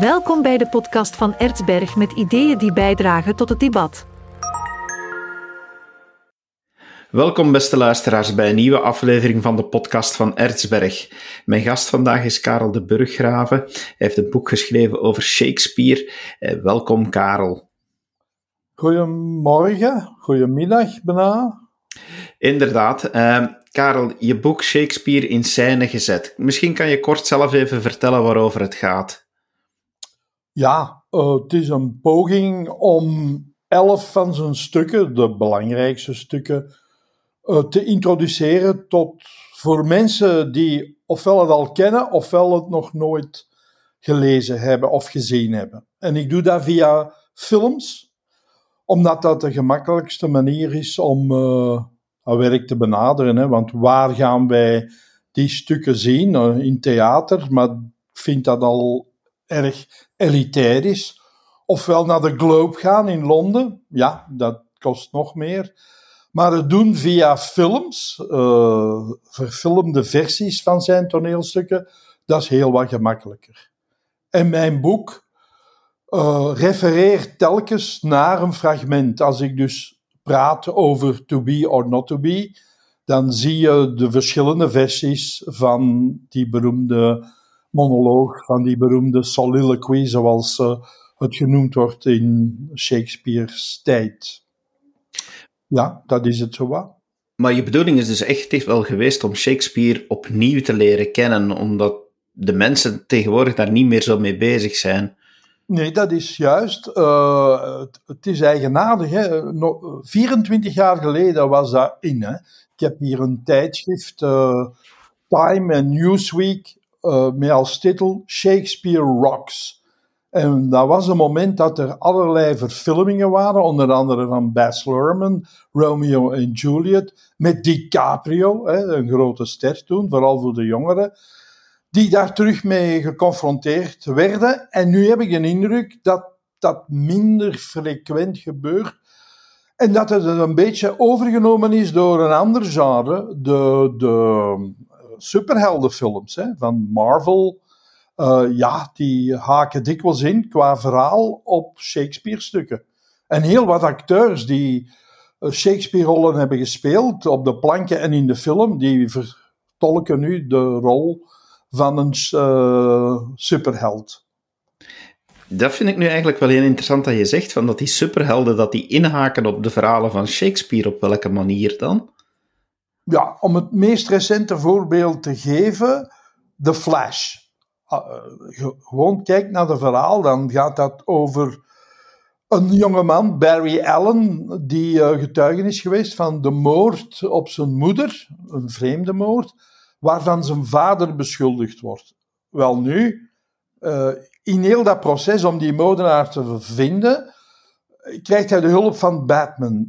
Welkom bij de podcast van Ertsberg met ideeën die bijdragen tot het debat. Welkom, beste luisteraars, bij een nieuwe aflevering van de podcast van Ertsberg. Mijn gast vandaag is Karel de Burggraven. Hij heeft een boek geschreven over Shakespeare. Eh, welkom, Karel. Goedemorgen, goedemiddag bijna. Inderdaad. Uh, Karel, je boek Shakespeare in scène gezet. Misschien kan je kort zelf even vertellen waarover het gaat. Ja, uh, het is een poging om elf van zijn stukken, de belangrijkste stukken, uh, te introduceren tot voor mensen die ofwel het al kennen, ofwel het nog nooit gelezen hebben of gezien hebben. En ik doe dat via films, omdat dat de gemakkelijkste manier is om uh, werk te benaderen. Hè? Want waar gaan wij die stukken zien? In theater, maar ik vind dat al erg elitair is. Ofwel naar de Globe gaan in Londen, ja, dat kost nog meer. Maar het doen via films, uh, verfilmde versies van zijn toneelstukken, dat is heel wat gemakkelijker. En mijn boek uh, refereert telkens naar een fragment. Als ik dus praat over to be or not to be, dan zie je de verschillende versies van die beroemde monoloog, van die beroemde soliloquy, zoals uh, het genoemd wordt in Shakespeare's tijd. Ja, dat is het zo wat. Maar je bedoeling is dus echt wel geweest om Shakespeare opnieuw te leren kennen, omdat de mensen tegenwoordig daar niet meer zo mee bezig zijn. Nee, dat is juist. Uh, het, het, is eigenaardig. Hè? No, 24 jaar geleden was dat in. Hè? Ik heb hier een tijdschrift, uh, Time en Newsweek, uh, met als titel Shakespeare Rocks. En dat was een moment dat er allerlei verfilmingen waren, onder andere van Baz Luhrmann, Romeo en Juliet, met DiCaprio, een grote ster toen, vooral voor de jongeren, die daar terug mee geconfronteerd werden. En nu heb ik een indruk dat dat minder frequent gebeurt. En dat het een beetje overgenomen is door een ander genre, de, de superheldenfilms hè, van Marvel. Uh, ja, die haken dikwijls in qua verhaal op Shakespeare-stukken. En heel wat acteurs die Shakespeare-rollen hebben gespeeld op de planken en in de film, die vertolken nu de rol van een uh, superheld. Dat vind ik nu eigenlijk wel heel interessant dat je zegt, van dat die superhelden dat die inhaken op de verhalen van Shakespeare, op welke manier dan? Ja, om het meest recente voorbeeld te geven, The Flash. Uh, gewoon kijk naar de verhaal, dan gaat dat over een jongeman, Barry Allen, die uh, getuige is geweest van de moord op zijn moeder, een vreemde moord, waarvan zijn vader beschuldigd wordt. Wel nu, uh, in heel dat proces om die moordenaar te vinden, krijgt hij de hulp van Batman.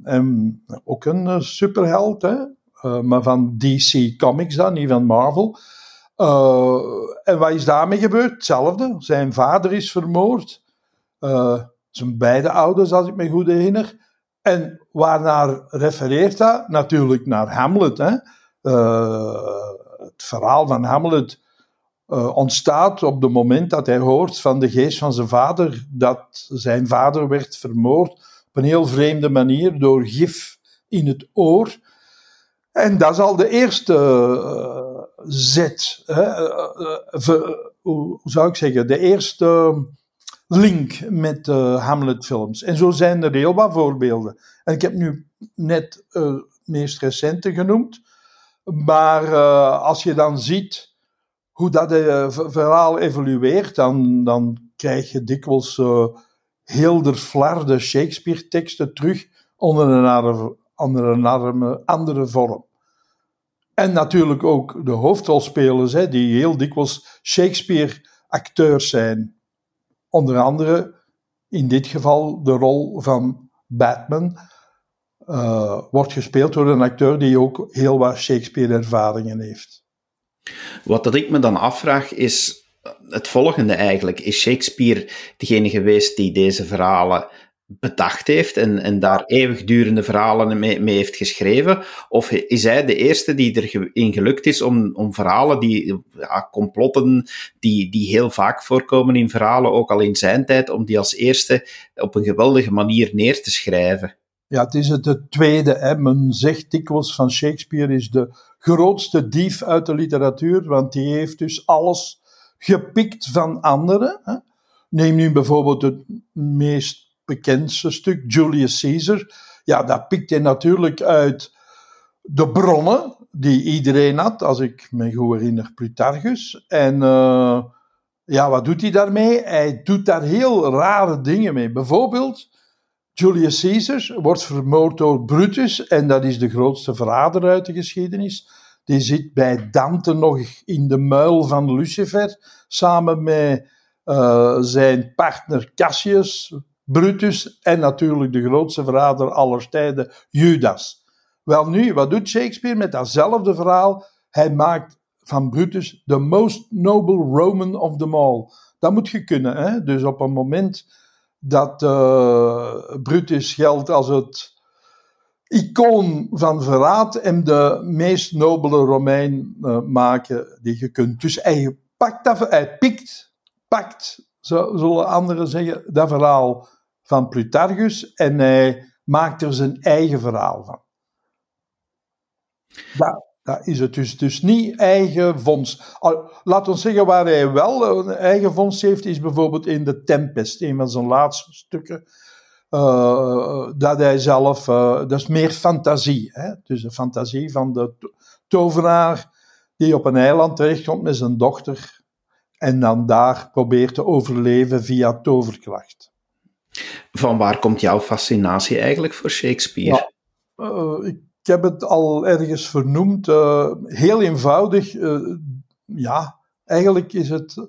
Ook een superheld, hè? Uh, maar van DC Comics dan, niet van Marvel. en wat is daarmee gebeurd? Hetzelfde. Zijn vader is vermoord. zijn beide ouders, als ik me goed herinner. En waarnaar refereert dat? Natuurlijk naar Hamlet. Hè? het verhaal van Hamlet ontstaat op het moment dat hij hoort van de geest van zijn vader dat zijn vader werd vermoord op een heel vreemde manier door gif in het oor. En dat is al de eerste uh, zet, hè, uh, hoe zou ik zeggen, de eerste link met de Hamlet-films. En zo zijn er heel wat voorbeelden. En ik heb nu net het meest recente genoemd. Maar uh, als je dan ziet hoe dat uh, verhaal evolueert, dan, dan krijg je dikwijls uh, heel de flarde Shakespeare-teksten terug onder een andere, andere, andere vorm. En natuurlijk ook de hoofdrolspelers, hè, die heel dikwijls Shakespeare-acteurs zijn. Onder andere, in dit geval, de rol van Batman uh, wordt gespeeld door een acteur die ook heel wat Shakespeare-ervaringen heeft. Wat dat ik me dan afvraag is het volgende eigenlijk. Is Shakespeare degene geweest die deze verhalen bedacht heeft en, en daar eeuwigdurende verhalen mee, mee, heeft geschreven? Of is hij de eerste die erin gelukt is om, om verhalen, die complotten, die, die heel vaak voorkomen in verhalen, ook al in zijn tijd, om die als eerste op een geweldige manier neer te schrijven? Ja, het is het, het tweede. Hè. Men zegt dikwijls van Shakespeare is de grootste dief uit de literatuur, want die heeft dus alles gepikt van anderen. Hè. Neem nu bijvoorbeeld het meest bekendste stuk, Julius Caesar. Ja, dat pikt hij natuurlijk uit de bronnen die iedereen had, als ik me goed herinner, Plutarchus. En uh, ja, wat doet hij daarmee? Hij doet daar heel rare dingen mee. Bijvoorbeeld, Julius Caesar wordt vermoord door Brutus, en dat is de grootste verrader uit de geschiedenis. Die zit bij Dante nog in de muil van Lucifer, samen met uh, zijn partner Cassius, Brutus en natuurlijk de grootste verrader aller tijden, Judas. Wel nu, wat doet Shakespeare met datzelfde verhaal? Hij maakt van Brutus the most noble Roman of them all. Dat moet je kunnen. Hè? Dus op een moment dat uh, Brutus geldt als het icoon van verraad en de meest nobele Romein uh, maken die je kunt. Dus hij pakt dat, hij pikt, pakt, zo zullen anderen zeggen, dat verhaal van Plutarchus en hij maakt er zijn eigen verhaal van. Dat, dat is het dus, dus niet eigen vondst. Laat ons zeggen waar hij wel een eigen vondst heeft, is bijvoorbeeld in The Tempest, een van zijn laatste stukken. Uh, dat hij zelf, uh, dat is meer fantasie. Hè? Dus de fantasie van de tovenaar die op een eiland terechtkomt met zijn dochter en dan daar probeert te overleven via toverkracht. Van waar komt jouw fascinatie eigenlijk voor Shakespeare? Uh, ik heb het al ergens vernoemd. Uh, heel eenvoudig. Uh, ja, eigenlijk is het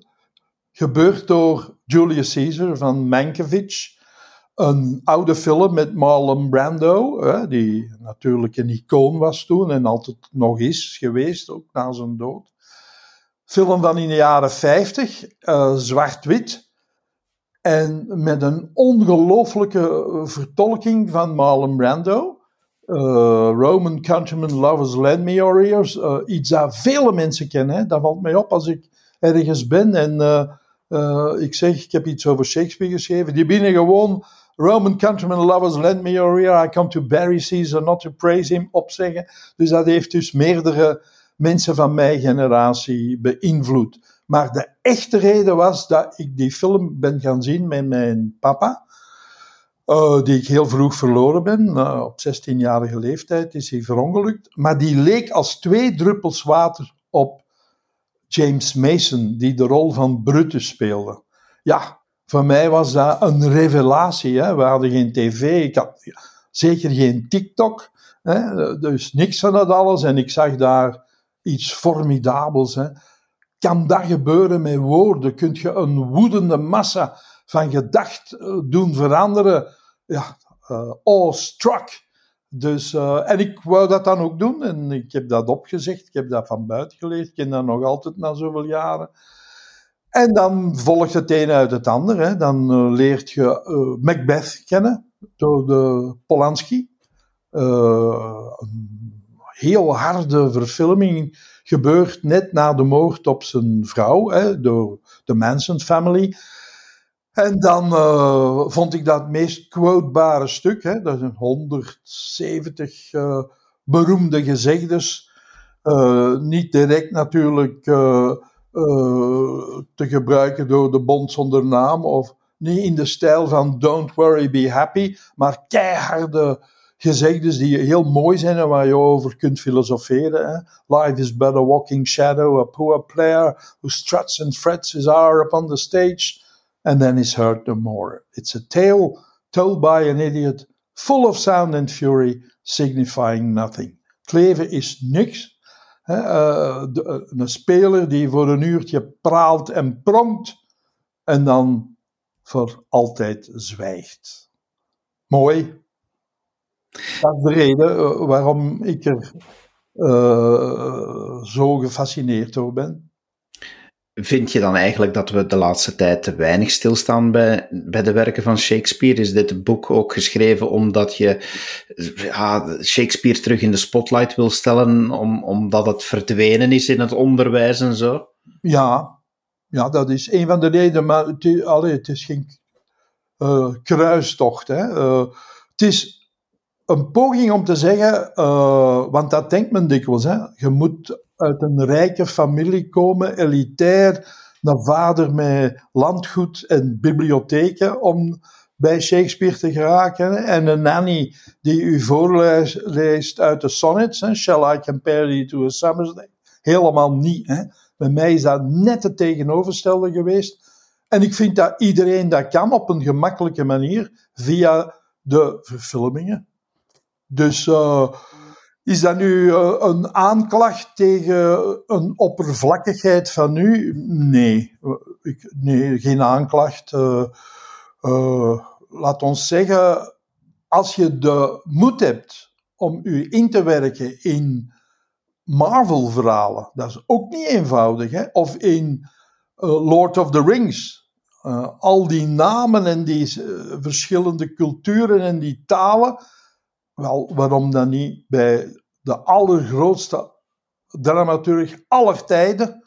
gebeurd door Julius Caesar van Mankiewicz. Een oude film met Marlon Brando, die natuurlijk een icoon was toen en altijd nog is geweest, ook na zijn dood. Film van in de jaren 50, zwart-wit. En met een ongelooflijke eh, vertolking van Marlon Brando. Uh, Roman Countrymen Lovers Lend Me Your Ears. Uh, iets dat vele mensen kennen. Dat valt mij op als ik ergens ben en ik zeg, ik heb iets over Shakespeare geschreven. Die binnen gewoon Roman Countrymen Lovers Lend Me Your Ear. I come to bury Caesar, not to praise him, opzeggen. Dus dat heeft dus meerdere mensen van mijn generatie beïnvloed. Maar de echte reden was dat ik die film ben gaan zien met mijn papa. Uh, die ik heel vroeg verloren ben. Uh, op 16-jarige leeftijd is hij verongelukt. Maar die leek als twee druppels water op James Mason, die de rol van Brutus speelde. Ja, voor mij was dat een revelatie. Hè. We hadden geen tv, ik had zeker geen TikTok. Hè. Dus niks van dat alles. En ik zag daar iets formidabels. Hè kan dat gebeuren met woorden? Kun je een woedende massa van gedacht eh, doen veranderen? Ja, uh, awestruck. Dus, uh, en ik wou dat dan ook doen en ik heb dat opgezegd, ik heb dat van buiten geleerd, ik ken dat nog altijd na zoveel jaren. En dan volgt het een uit het ander. Hè. Dan leert je Macbeth kennen, door de Polanski. Heel harde verfilming gebeurt net na de moord op zijn vrouw, hè, door de Manson family. En dan uh, vond ik dat meest quotebare stuk, hè, dat zijn 170 uh, beroemde gezegdes, uh, niet direct natuurlijk te gebruiken door de bond zonder naam, of niet in de stijl van Don't worry, be happy, maar keiharde gezegdes die heel mooi zijn en waar je over kunt filosoferen. Hè? Life is but a walking shadow, a poor player who struts and frets his hour upon the stage and then is heard no more. It's a tale told by an idiot, full of sound and fury, signifying nothing. Het leven is niks. Uh, de, een speler die voor een uurtje praalt en pronkt en dan voor altijd zwijgt. Mooi, dat is de reden eh, waarom ik er uh, zo gefascineerd door ben. vind je dan eigenlijk dat we de laatste tijd te weinig stilstaan bij, bij de werken van Shakespeare? Is dit boek ook geschreven omdat je ja, Shakespeare terug in de spotlight wil stellen, om, omdat het verdwenen is in het onderwijs en zo? Ja, ja dat is een van de redenen, maar het, allee, het is geen uh, kruistocht. Hè. Uh, het is een poging om te zeggen, uh, want dat denkt men dikwijls, hè, je moet uit een rijke familie komen, elitair, naar vader met landgoed en bibliotheken om bij Shakespeare te geraken. En een nanny die u voorleest uit de sonnets, hè, Shall I compare thee to a summer's day? Helemaal niet. Hè. Bij mij is dat net het tegenovergestelde geweest. En ik vind dat iedereen dat kan op een gemakkelijke manier via de verfilmingen. Dus uh, is dat nu uh, een aanklacht tegen een oppervlakkigheid van u? Nee, ik, nee geen aanklacht. Laat ons zeggen, als je de moed hebt om u in te werken in Marvel-verhalen, dat is ook niet eenvoudig, hè? of in Lord of the Rings. al die namen en die verschillende culturen en die talen wel, waarom dan niet bij de allergrootste dramaturg aller tijden?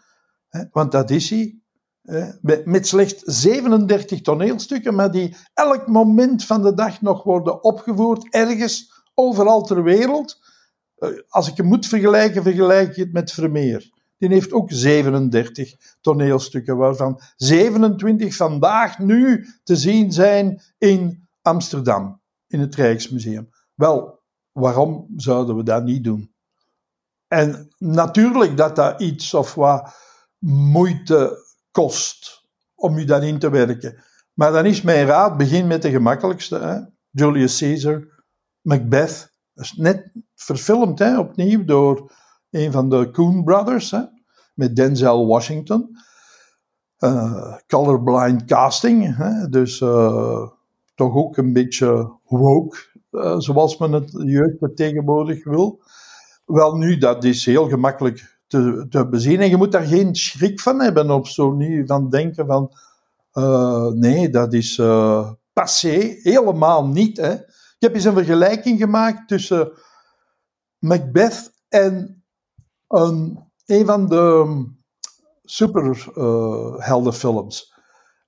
Hè, want dat is hij. Hè, met, slechts 37 toneelstukken, maar die elk moment van de dag nog worden opgevoerd, ergens, overal ter wereld. Eh, als ik hem moet vergelijken, vergelijk ik het met Vermeer. Die heeft ook 37 toneelstukken, waarvan 27 vandaag nu te zien zijn in Amsterdam, in het Rijksmuseum. Wel, waarom zouden we dat niet doen? En natuurlijk dat dat iets of wat moeite kost om je daarin te werken. Maar dan is mijn raad, begin met de gemakkelijkste. Hè? Julius Caesar, Macbeth. Dat is net verfilmd, hè, opnieuw, door een van de Coen Brothers, hè, met Denzel Washington. Uh, colorblind casting, hè, dus uh, toch ook een beetje woke uh, zoals men het jeugd tegenwoordig wil. Wel nu, dat is heel gemakkelijk te, te bezien. En je moet daar geen schrik van hebben of zo niet van denken van uh, nee, dat is uh, passé. Helemaal niet. Hè. Ik heb eens een vergelijking gemaakt tussen Macbeth en een, een van de superheldenfilms.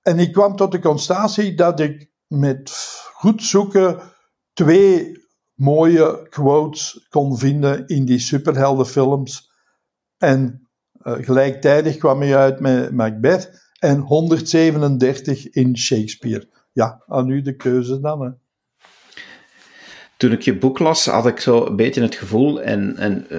en ik kwam tot de constatatie dat ik met goed zoeken twee mooie quotes kon vinden in die superheldenfilms. En uh, gelijktijdig kwam hij uit met Macbeth en 137 in Shakespeare. Ja, aan u de keuze dan. Hè. Toen ik je boek las, had ik zo een beetje het gevoel, en, en,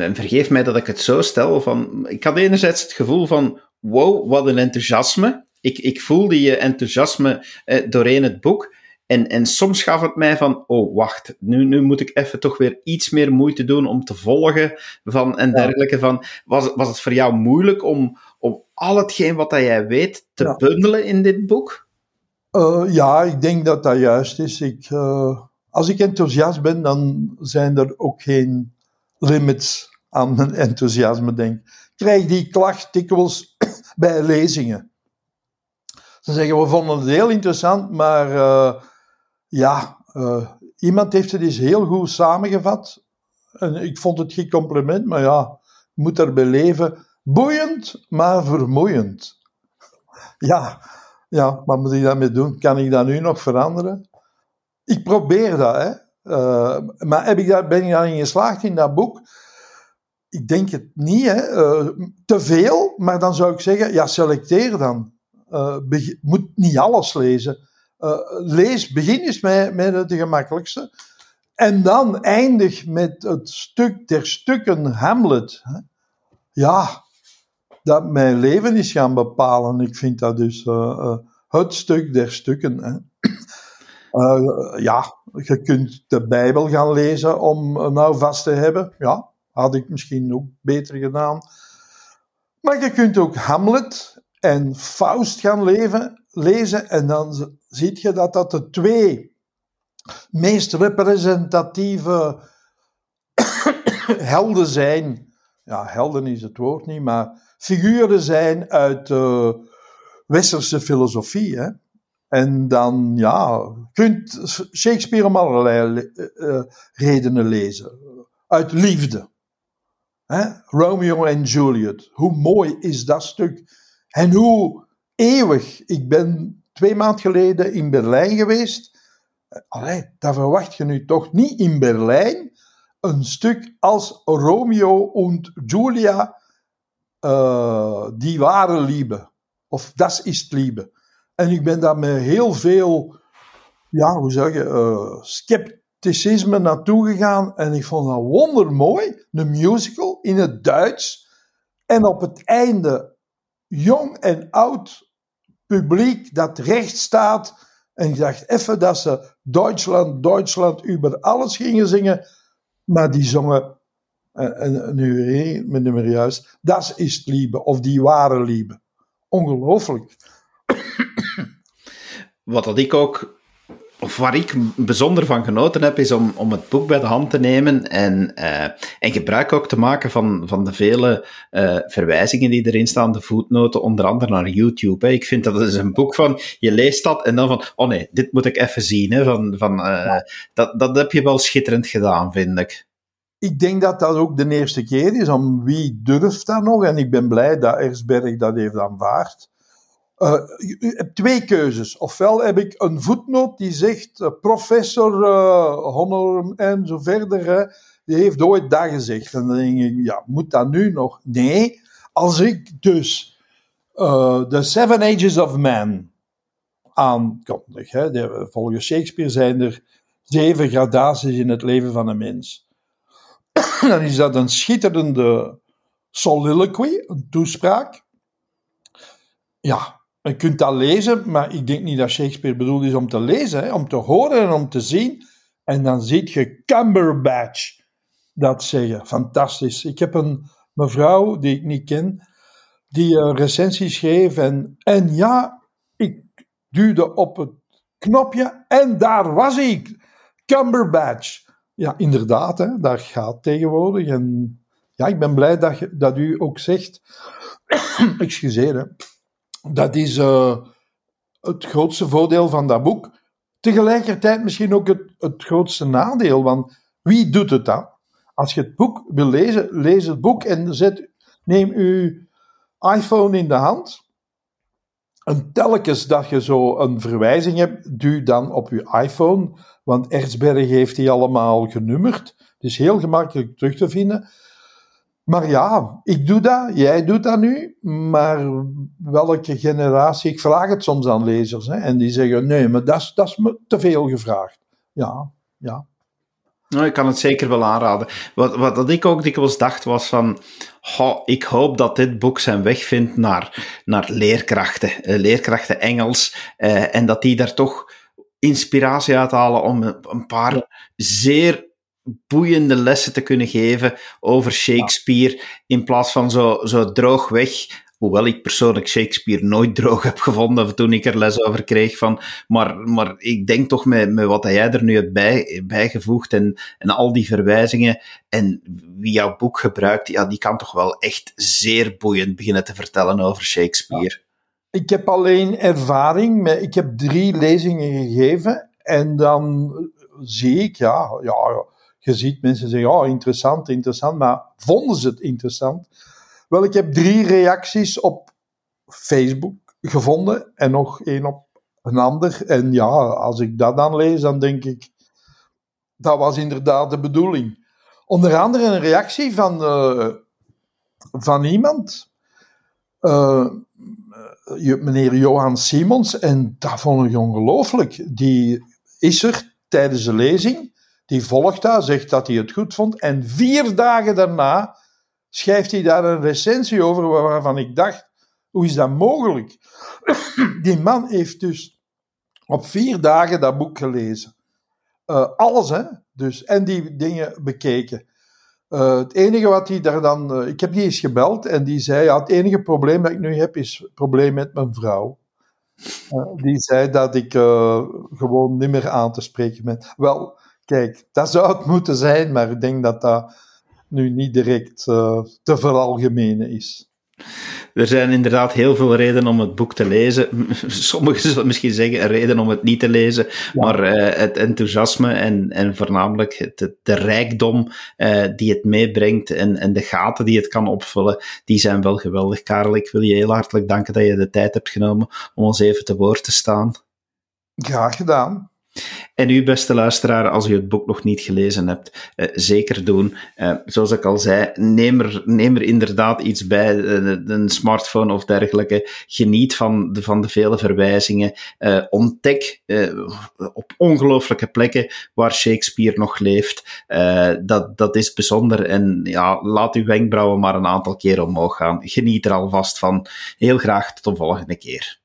en vergeef mij dat ik het zo stel, van, ik had enerzijds het gevoel van, wow, wat een enthousiasme. Ik, ik voelde je enthousiasme eh, doorheen het boek. En, en soms gaf het mij van, oh wacht, nu, nu moet ik even toch weer iets meer moeite doen om te volgen van, en dergelijke. Van, was, was het voor jou moeilijk om, om al hetgeen wat dat jij weet te bundelen in dit boek? Uh, ja, ik denk dat dat juist is. Ik, uh, als ik enthousiast ben, dan zijn er ook geen limits aan mijn enthousiasme, denk ik. krijg die klacht dikwijls bij lezingen. Ze zeggen, we vonden het heel interessant, maar... Uh, ja, uh, iemand heeft het eens heel goed samengevat. En ik vond het geen compliment, maar ja, moet erbij leven. Boeiend, maar vermoeiend. Ja, ja, wat moet ik daarmee doen? Kan ik dat nu nog veranderen? Ik probeer dat, hè. Uh, maar heb ik daar, ben ik daarin geslaagd in dat boek? Ik denk het niet, hè. Uh, te veel, maar dan zou ik zeggen, ja, selecteer dan. Uh, moet niet alles lezen. Uh, lees, begin eens met, met de gemakkelijkste. En dan eindig met het stuk der stukken Hamlet. Ja, dat mijn leven is gaan bepalen. Ik vind dat dus uh, uh, het stuk der stukken. Hè. ja, je kunt de Bijbel gaan lezen om nou vast te hebben. Ja, had ik misschien ook beter gedaan. Maar je kunt ook Hamlet en Faust gaan leven, lezen en dan zie je dat dat de twee meest representatieve helden zijn. Ja, helden is het woord niet, maar figuren zijn uit de westerse filosofie. Hè? En dan, ja, kunt Shakespeare om allerlei uh, redenen lezen. Uit liefde. Hè? Romeo en Juliet. Hoe mooi is dat stuk? En hoe eeuwig. Ik ben twee maanden geleden in Berlijn geweest. Allee, daar verwacht je nu toch niet in Berlijn een stuk als Romeo en Julia, uh, die ware Liebe. Of das ist Liebe. En ik ben daar met heel veel, ja, hoe zeg je, uh, scepticisme naartoe gegaan. En ik vond dat wondermooi. Een musical in het Duits. En op het einde jong en oud publiek dat recht staat. En ik dacht even dat ze Duitsland, Duitsland over alles gingen zingen. Maar die zongen, en nu met nummer juist, dat is liebe, of die ware liebe. Ongelooflijk. Wat dat ik ook of waar ik bijzonder van genoten heb, is om, om het boek bij de hand te nemen en, uh, en gebruik ook te maken van, van de vele uh, verwijzingen die erin staan, de voetnoten, onder andere naar YouTube. Hè. Ik vind dat het is een boek van, je leest dat en dan van, oh nee, dit moet ik even zien. Hè, van, van, uh, dat, dat heb je wel schitterend gedaan, vind ik. Ik denk dat dat ook de eerste keer is, om wie durft dat nog? En ik ben blij dat Ersberg dat heeft aanvaard. Uh, u hebt twee keuzes. Ofwel heb ik een voetnoot die zegt uh, professor uh, Honor en zo verder, die heeft ooit dat gezegd. En dan denk ik, ja, moet dat nu nog? Nee, als ik dus The Seven Ages of Man aankondig, hè, de, volgens Shakespeare zijn er zeven gradaties in het leven van een mens. dan is dat een schitterende soliloquy, een toespraak. Ja, je kunt dat lezen, maar ik denk niet dat Shakespeare bedoeld is om te lezen, hè, om te horen en om te zien. En dan zie je Cumberbatch dat zeggen. Fantastisch. Ik heb een mevrouw die ik niet ken, die een recensie schreef. En, en ja, ik duwde op het knopje en daar was ik. Cumberbatch. Ja, inderdaad, hè, daar gaat tegenwoordig. En ja, ik ben blij dat, je, dat u ook zegt. Excuseer, hè dat is uh, het grootste voordeel van dat boek. Tegelijkertijd misschien ook het, het grootste nadeel, want wie doet het dan? Als je het boek wil lezen, lees het boek en zet, neem uw iPhone in de hand. En telkens dat je zo een verwijzing hebt, duw dan op je iPhone, want Erzberg heeft die allemaal genummerd. Het is heel gemakkelijk terug te vinden. Maar ja, ik doe dat, jij doet dat nu, maar welke generatie? Ik vraag het soms aan lezers hè, en die zeggen: nee, maar dat is, dat is me te veel gevraagd. Ja, ja. Nou, ik kan het zeker wel aanraden. Wat, wat dat ik ook dikwijls dacht was van, oh, ik hoop dat dit boek zijn weg vindt naar, naar leerkrachten, eh, leerkrachten Engels, eh, en dat die daar toch inspiratie uithalen om een, paar zeer boeiende lessen te kunnen geven over Shakespeare, in plaats van zo, zo droog weg. Hoewel ik persoonlijk Shakespeare nooit droog heb gevonden toen ik er les over kreeg. Van, maar, maar ik denk toch met, met wat jij er nu hebt bij, bijgevoegd en, en al die verwijzingen en wie jouw boek gebruikt, ja, die kan toch wel echt zeer boeiend beginnen te vertellen over Shakespeare. Ik heb alleen ervaring, ik heb drie lezingen gegeven en dan zie ik, ja, ja je ziet mensen zeggen, oh interessant, interessant, maar vonden ze het interessant? Wel, ik heb drie reacties op Facebook gevonden en nog één op een ander. En ja, als ik dat dan lees, dan denk ik, dat was inderdaad de bedoeling. Onder andere een reactie van, uh, van iemand, uh, meneer Johan Simons, en dat vond ik ongelooflijk. Die is er tijdens de lezing die volgt dat, zegt dat hij het goed vond. En vier dagen daarna schrijft hij daar een recensie over waarvan ik dacht, hoe is dat mogelijk? Die man heeft dus op vier dagen dat boek gelezen. Uh, alles, hè? Dus, en die dingen bekeken. Uh, het enige wat hij daar dan. Uh, ik heb die eens gebeld en die zei: ja, Het enige probleem dat ik nu heb is het probleem met mijn vrouw. die zei dat ik gewoon niet meer aan te spreken ben. Wel, Kijk, dat zou het moeten zijn, maar ik denk dat dat nu niet direct uh, te veralgemenen is. Er zijn inderdaad heel veel redenen om het boek te lezen. Sommigen zullen misschien zeggen een reden om het niet te lezen, maar uh, het enthousiasme en, en voornamelijk het, de rijkdom uh, die het meebrengt en, en de gaten die het kan opvullen, die zijn wel geweldig. Karel, ik wil je heel hartelijk danken dat je de tijd hebt genomen om ons even te woord te staan. Graag gedaan. En u, beste luisteraar, als u het boek nog niet gelezen hebt, uh, zeker doen. Uh, zoals ik al zei, neem er, neem er inderdaad iets bij, uh, een smartphone of dergelijke. Geniet van de, van de vele verwijzingen. ontdek op ongelooflijke plekken waar Shakespeare nog leeft. dat, dat is bijzonder en ja, laat uw wenkbrauwen maar een aantal keer omhoog gaan. Geniet er alvast van. Heel graag tot de volgende keer.